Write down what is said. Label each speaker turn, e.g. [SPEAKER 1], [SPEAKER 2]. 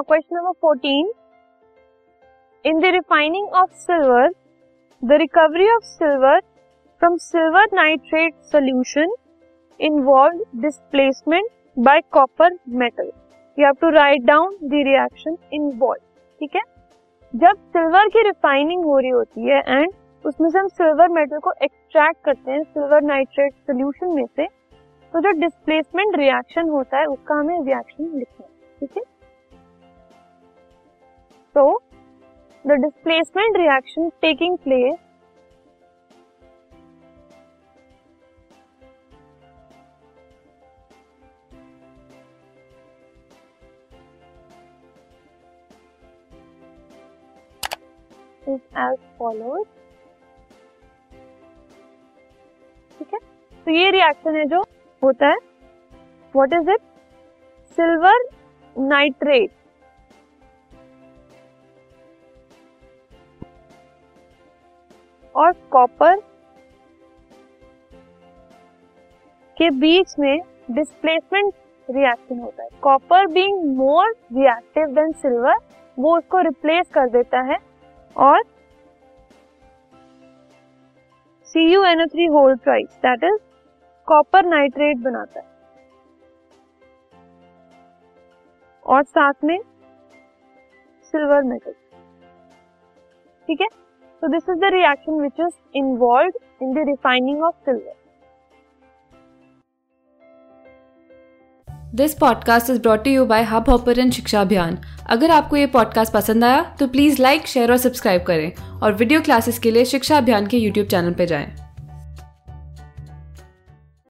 [SPEAKER 1] Now question number 14 in the refining of silver the recovery of silver from silver nitrate solution involved displacement by copper metal you have to write down the reaction involve ठीक है? जब silver की refining हो रही होती है and उसमें से हम सिल्वर मेटल को एक्सट्रैक्ट करते हैं सिल्वर नाइट्रेट सोल्यूशन में से तो जो डिस्प्लेसमेंट रिएक्शन होता है, उसका हमें रिएक्शन लिखना है, ठीक है? So the displacement reaction taking place as follows ठीक है? तो ये रिएक्शन है जो होता है. What is it silver nitrate और कॉपर के बीच में डिस्प्लेसमेंट रिएक्शन होता है। Copper being more reactive than silver वो उसको रिप्लेस कर देता है और C U N three whole thrice that is copper nitrate बनाता है। और साथ में सिल्वर मेटल ठीक है? So, this is the reaction which is involved in the refining of silver.
[SPEAKER 2] This podcast is brought you by Hubhopper and Shiksha Abhiyan अगर आपको ये पॉडकास्ट पसंद आया तो प्लीज़ लाइक शेयर और सब्सक्राइब करें और वीडियो क्लासेस के लिए शिक्षा अभियान के यूट्यूब चैनल पर जाएँ।